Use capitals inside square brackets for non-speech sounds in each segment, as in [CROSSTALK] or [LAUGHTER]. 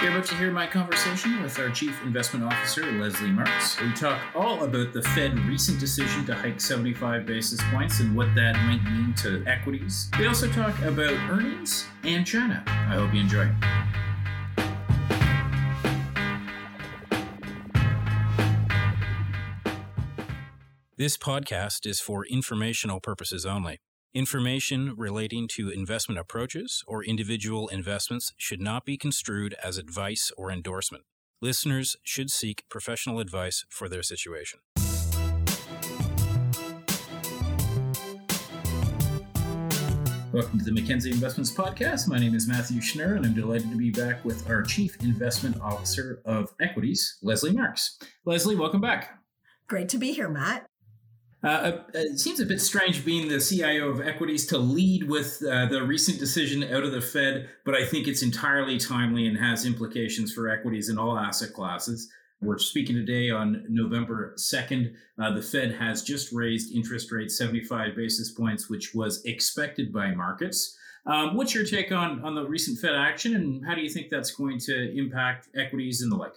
You're about to hear my conversation with our Chief Investment Officer, Lesley Marks. We talk all about the Fed recent decision to hike 75 basis points and what that might mean to equities. We also talk about earnings and China. I hope you enjoy. This podcast is for informational purposes only. Information relating to investment approaches or individual investments should not be construed as advice or endorsement. Listeners should seek professional advice for their situation. Welcome to the Mackenzie Investments Podcast. My name is Matthew Schnurr, and I'm delighted to be back with our Chief Investment Officer of Equities, Lesley Marks. Lesley, welcome back. Great to be here, Matt. Uh, uh, it seems a bit strange being the CIO of equities to lead with uh, the recent decision out of the Fed, but I think it's entirely timely and has implications for equities in all asset classes. We're speaking today on November 2nd. Uh, the Fed has just raised interest rates 75 basis points, which was expected by markets. Um, what's your take on, on the recent Fed action, and how do you think that's going to impact equities and the like?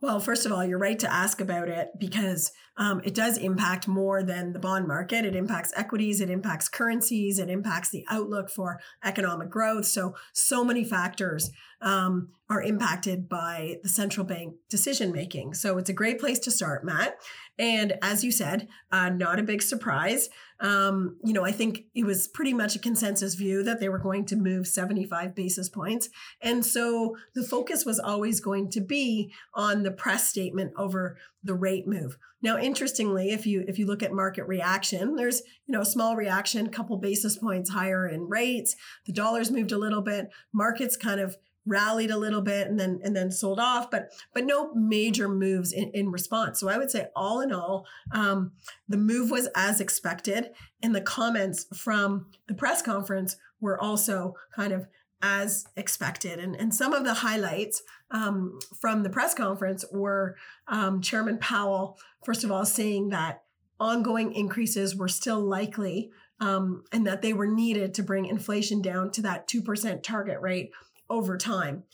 Well, first of all, you're right to ask about it because um, it does impact more than the bond market. It impacts equities, it impacts currencies, it impacts the outlook for economic growth. So, so many factors um, are impacted by the central bank decision making. So, it's a great place to start, Matt. And as you said, uh, not a big surprise. Um, you know, I think it was pretty much a consensus view that they were going to move 75 basis points. And so the focus was always going to be on the press statement over the rate move. Now, interestingly, if you if you look at market reaction, there's you know a small reaction, a couple basis points higher in rates. The dollars moved a little bit. Markets kind of rallied a little bit and then and then sold off, but but no major moves in, in response. So I would say all in all, um, the move was as expected, and the comments from the press conference were also kind of as expected. And, and some of the highlights um, from the press conference were um, Chairman Powell, first of all, saying that ongoing increases were still likely um, and that they were needed to bring inflation down to that 2% target rate over time.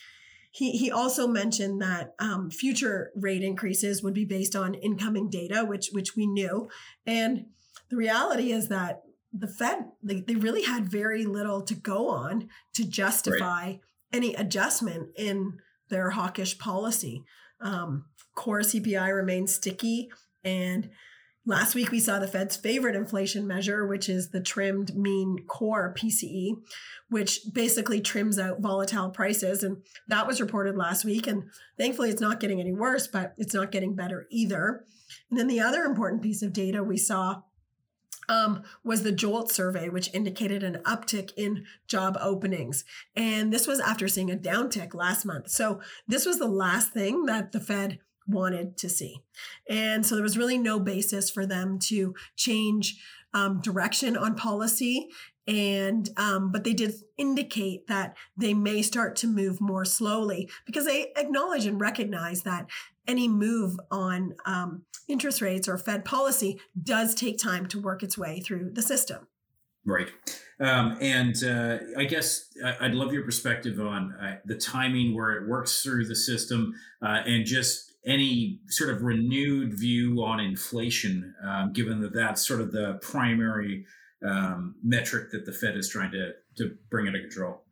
He, he also mentioned that um, future rate increases would be based on incoming data, which which we knew, and the reality is that the Fed they, they really had very little to go on to justify right. any adjustment in their hawkish policy. Um, core CPI remains sticky, and last week we saw the Fed's favorite inflation measure, which is the trimmed mean core PCE, which basically trims out volatile prices, and that was reported last week. And thankfully, it's not getting any worse, but it's not getting better either. And then the other important piece of data we saw um, was the JOLT survey, which indicated an uptick in job openings. And this was after seeing a downtick last month. So this was the last thing that the Fed wanted to see. And so there was really no basis for them to change um, direction on policy. And, um, but they did indicate that they may start to move more slowly because they acknowledge and recognize that any move on um, interest rates or Fed policy does take time to work its way through the system. Right. Um, and uh, I guess I'd love your perspective on uh, the timing where it works through the system uh, and just any sort of renewed view on inflation, um, given that that's sort of the primary um, metric that the Fed is trying to, to bring under control.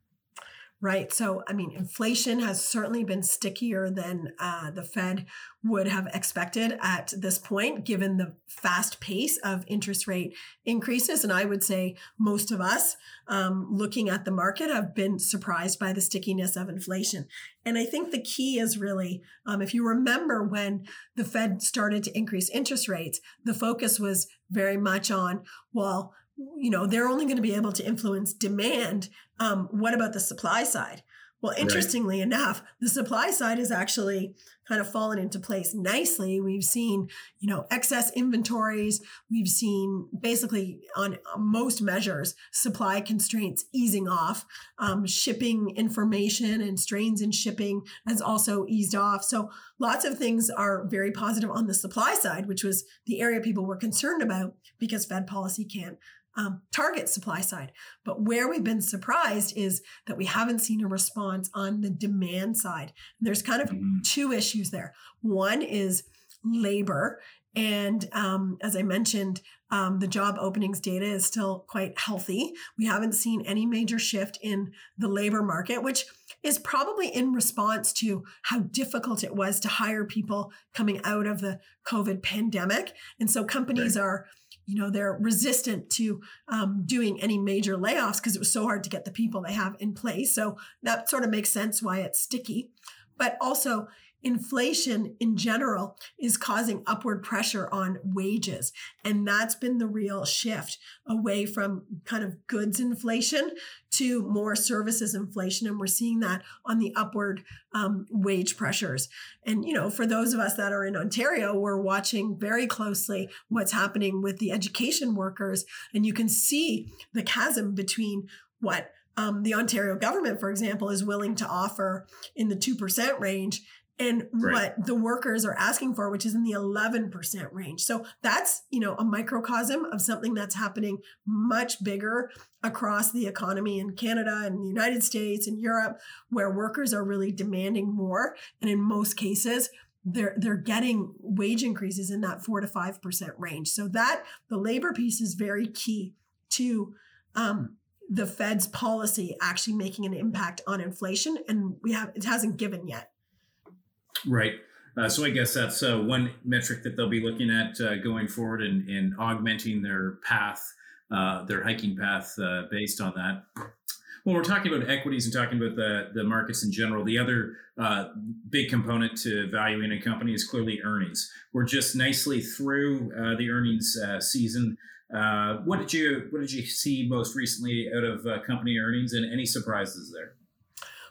Right. So, I mean, inflation has certainly been stickier than uh, the Fed would have expected at this point, given the fast pace of interest rate increases. And I would say most of us um, looking at the market have been surprised by the stickiness of inflation. And I think the key is really, um, if you remember when the Fed started to increase interest rates, the focus was very much on, well, you know they're only going to be able to influence demand um, what about the supply side? Well interestingly right. enough the supply side has actually kind of fallen into place nicely. We've seen you know excess inventories. We've seen basically on most measures supply constraints easing off. Um, shipping information and strains in shipping has also eased off. So lots of things are very positive on the supply side which was the area people were concerned about because fed policy can't um, target supply side. But where we've been surprised is that we haven't seen a response on the demand side. There's kind of mm-hmm. two issues there. One is labor. And um, as I mentioned, um, the job openings data is still quite healthy. We haven't seen any major shift in the labor market, which is probably in response to how difficult it was to hire people coming out of the COVID pandemic. And so companies right. are you know they're resistant to um, doing any major layoffs because it was so hard to get the people they have in place. So that sort of makes sense why it's sticky but also inflation in general is causing upward pressure on wages. And that's been the real shift away from kind of goods inflation to more services inflation. And we're seeing that on the upward um, wage pressures. And, you know, for those of us that are in Ontario, we're watching very closely what's happening with the education workers. And you can see the chasm between what um, the Ontario government, for example, is willing to offer in the 2% range and right. what the workers are asking for, which is in the 11% range. So that's, you know, a microcosm of something that's happening much bigger across the economy in Canada and the United States and Europe, where workers are really demanding more. And in most cases, they're they're getting wage increases in that four to five percent range. So that the labor piece is very key to um, the Fed's policy actually making an impact on inflation, and we have it hasn't given yet. Right. Uh, so I guess that's uh, one metric that they'll be looking at uh, going forward and, and, augmenting their path, uh, their hiking path uh, based on that. Well, we're talking about equities and talking about the, the markets in general. The other uh, big component to valuing a company is clearly earnings. We're just nicely through the earnings season. What did you what did you see most recently out of uh, company earnings, and any surprises there?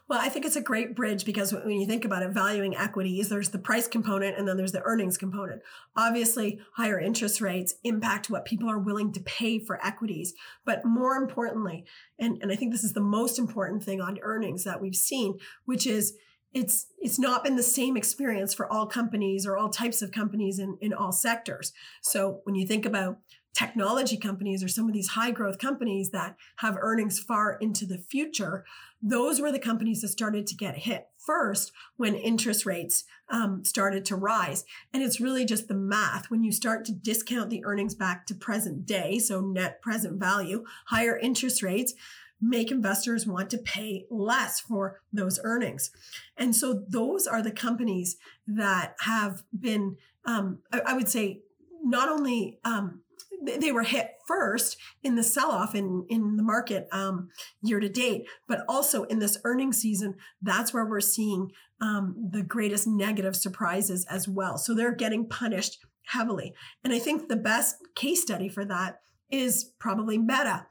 Well, I think it's a great bridge because when you think about it, valuing equities, there's the price component and then there's the earnings component. Obviously, higher interest rates impact what people are willing to pay for equities. But more importantly, and, and I think this is the most important thing on earnings that we've seen, which is it's it's not been the same experience for all companies or all types of companies in, in all sectors. So when you think about technology companies or some of these high growth companies that have earnings far into the future, those were the companies that started to get hit first when interest rates um, started to rise. And it's really just the math. When you start to discount the earnings back to present day, so net present value, higher interest rates make investors want to pay less for those earnings. And so those are the companies that have been, um, I, I, would say, not only um, they were hit first in the sell-off in in the market um, year to date, but also in this earnings season, that's where we're seeing um, the greatest negative surprises as well. So they're getting punished heavily, and I think the best case study for that is probably Meta.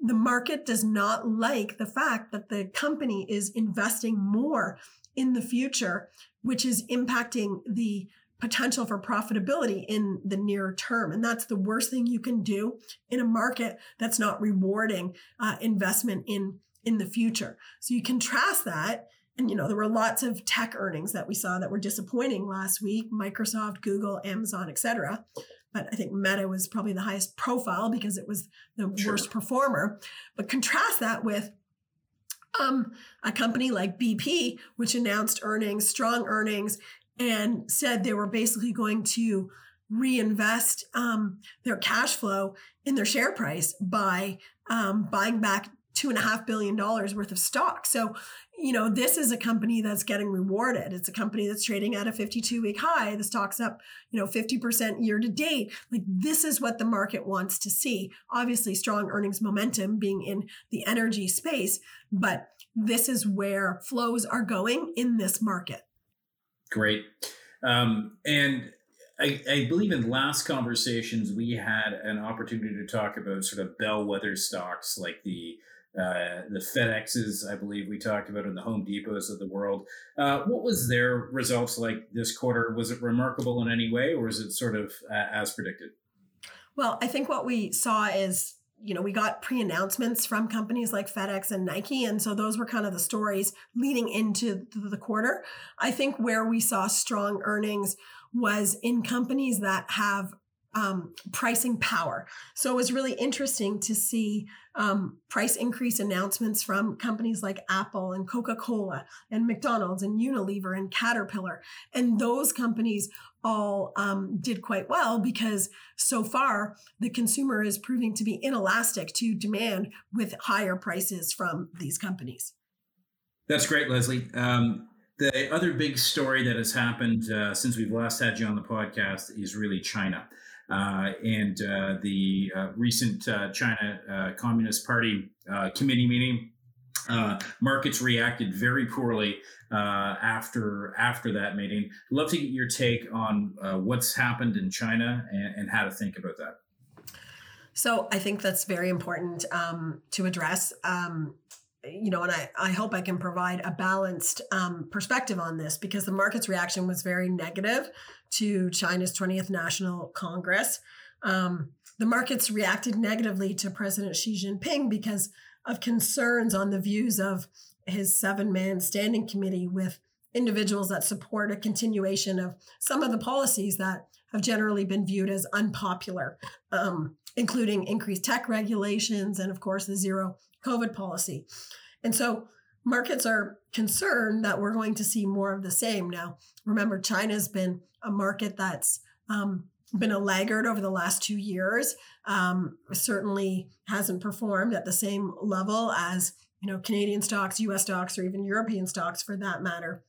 The market does not like the fact that the company is investing more in the future, which is impacting the potential for profitability in the near term. And that's the worst thing you can do in a market that's not rewarding uh, investment in, in the future. So you contrast that. And, you know, there were lots of tech earnings that we saw that were disappointing last week Microsoft, Google, Amazon, et cetera. But I think Meta was probably the highest profile because it was the sure. worst performer. But contrast that with um, a company like BP, which announced earnings, strong earnings, and said they were basically going to reinvest um, their cash flow in their share price by um, buying back two and a half billion dollars worth of stock. So, you know, this is a company that's getting rewarded. It's a company that's trading at a 52 week high. The stock's up, you know, 50% year to date. Like this is what the market wants to see. Obviously, strong earnings momentum being in the energy space, but this is where flows are going in this market. Great. Um, and I, I, believe in last conversations we had an opportunity to talk about sort of bellwether stocks like the uh, the FedExes, I believe we talked about, in the Home Depots of the world. Uh, what was their results like this quarter? Was it remarkable in any way, or is it sort of uh, as predicted? Well, I think what we saw is you know, we got pre announcements from companies like FedEx and Nike. And so those were kind of the stories leading into the quarter. I think where we saw strong earnings was in companies that have um, pricing power. So it was really interesting to see um, price increase announcements from companies like Apple and Coca Cola and McDonald's and Unilever and Caterpillar. And those companies all um, did quite well because so far the consumer is proving to be inelastic to demand with higher prices from these companies. That's great, Lesley. Um, the other big story that has happened uh, since we've last had you on the podcast is really China. Uh, and uh, the uh, recent uh, China uh, Communist Party committee meeting, markets reacted very poorly after after that meeting. Love to get your take on what's happened in China and, and, how to think about that. So I think that's very important um, to address. Um, you know, and I, I hope I can provide a balanced um, perspective on this because the market's reaction was very negative to China's 20th National Congress. Um, the markets reacted negatively to President Xi Jinping because of concerns on the views of his seven man standing committee with individuals that support a continuation of some of the policies that have generally been viewed as unpopular, um, including increased tech regulations and, of course, the zero COVID policy. And so markets are concerned that we're going to see more of the same. Now, remember, China's been a market that's um, been a laggard over the last two years. Um, certainly hasn't performed at the same level as you know Canadian stocks, U.S. stocks, or even European stocks for that matter.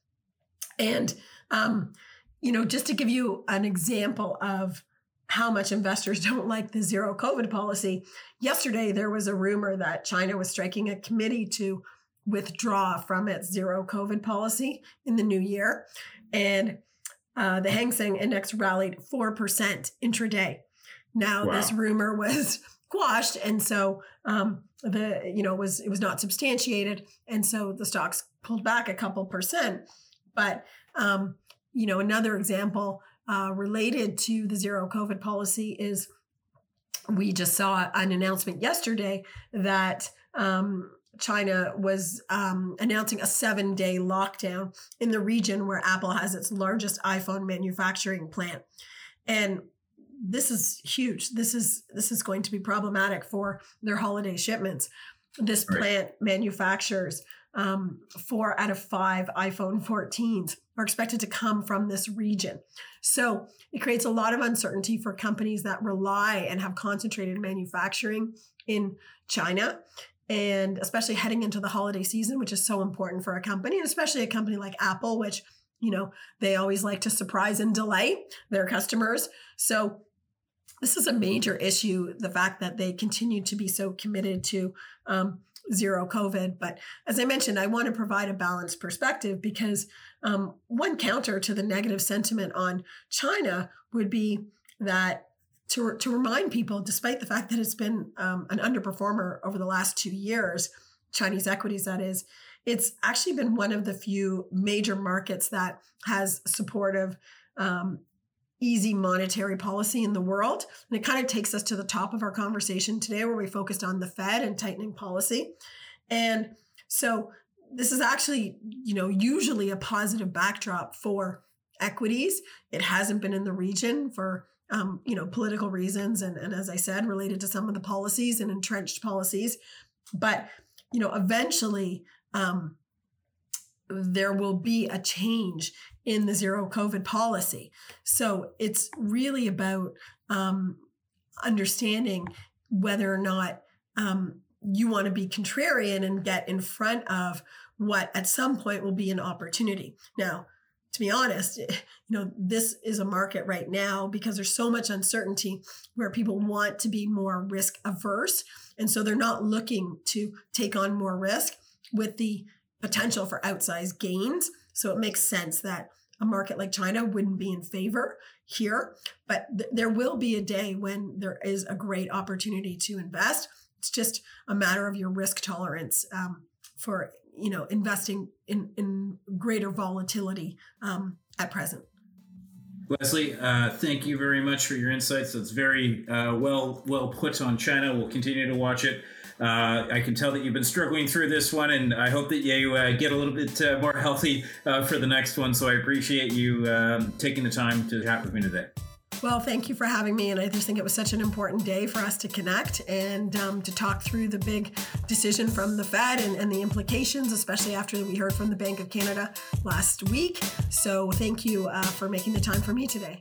And um, you know, just to give you an example of how much investors [LAUGHS] don't like the zero COVID policy. Yesterday, there was a rumor that China was striking a committee to withdraw from its zero COVID policy in the new year. And uh, the Hang Seng Index rallied 4% intraday. Now, wow. this rumor [LAUGHS] was quashed. And so um, the, you know, was, it was not substantiated. And so the stocks pulled back a couple percent. But, um, you know, another example uh, related to the zero COVID policy is we just saw an announcement yesterday that um, China was um, announcing a seven day lockdown in the region where Apple has its largest iPhone manufacturing plant. And this is huge. This is this is going to be problematic for their holiday shipments. This right. plant manufactures um, four out of five iPhone 14s are expected to come from this region. So it creates a lot of uncertainty for companies that rely and have concentrated manufacturing in China. And especially heading into the holiday season, which is so important for a company, and especially a company like Apple, which, you know, they always like to surprise and delight their customers. So this is a major issue the fact that they continue to be so committed to um, zero COVID. But as I mentioned, I want to provide a balanced perspective because um, one counter to the negative sentiment on China would be that to, to remind people, despite the fact that it's been um, an underperformer over the last two years, Chinese equities, that is, it's actually been one of the few major markets that has supportive um, easy monetary policy in the world. And it kind of takes us to the top of our conversation today, where we focused on the Fed and tightening policy. And so this is actually, you know, usually a positive backdrop for equities. It hasn't been in the region for um, you know, political reasons and, and as I said, related to some of the policies and entrenched policies. But, you know, eventually um, there will be a change in the zero COVID policy. So it's really about um, understanding whether or not um, you want to be contrarian and get in front of what at some point will be an opportunity. Now, to be honest, you know, this is a market right now because there's so much uncertainty where people want to be more risk averse. And so they're not looking to take on more risk with the potential for outsized gains. So it makes sense that a market like China wouldn't be in favor here. But th- there will be a day when there is a great opportunity to invest. It's just a matter of your risk tolerance um, for you know investing in in greater volatility um, at present. Lesley, uh, thank you very much for your insights. It's very uh, well well put on China. We'll continue to watch it. Uh, I can tell that you've been struggling through this one, and I hope that you uh, get a little bit uh, more [LAUGHS] healthy uh, for the next one. So I appreciate you um, taking the time to chat with me today. Well, thank you for having me. And I just think it was such an important day for us to connect and um, to talk through the big decision from the Fed and, and, the implications, especially after we heard from the Bank of Canada last week. So, thank you uh, for making the time for me today.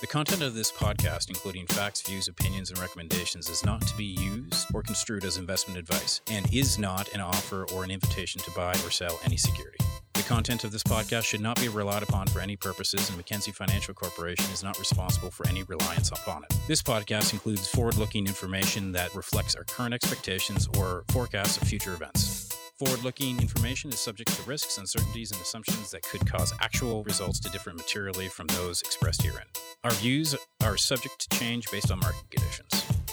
The content of this podcast, including facts, views, opinions, and recommendations, is not to be used or construed as investment advice and is not an offer or an invitation to buy or sell any security. The content of this podcast should not be relied upon for any purposes, and Mackenzie Financial Corporation is not responsible for any reliance upon it. This podcast includes forward looking information that reflects our current expectations or forecasts of future events. Forward looking information is subject to risks, uncertainties, and assumptions that could cause actual results to differ materially from those expressed herein. Our views are subject to change based on market conditions.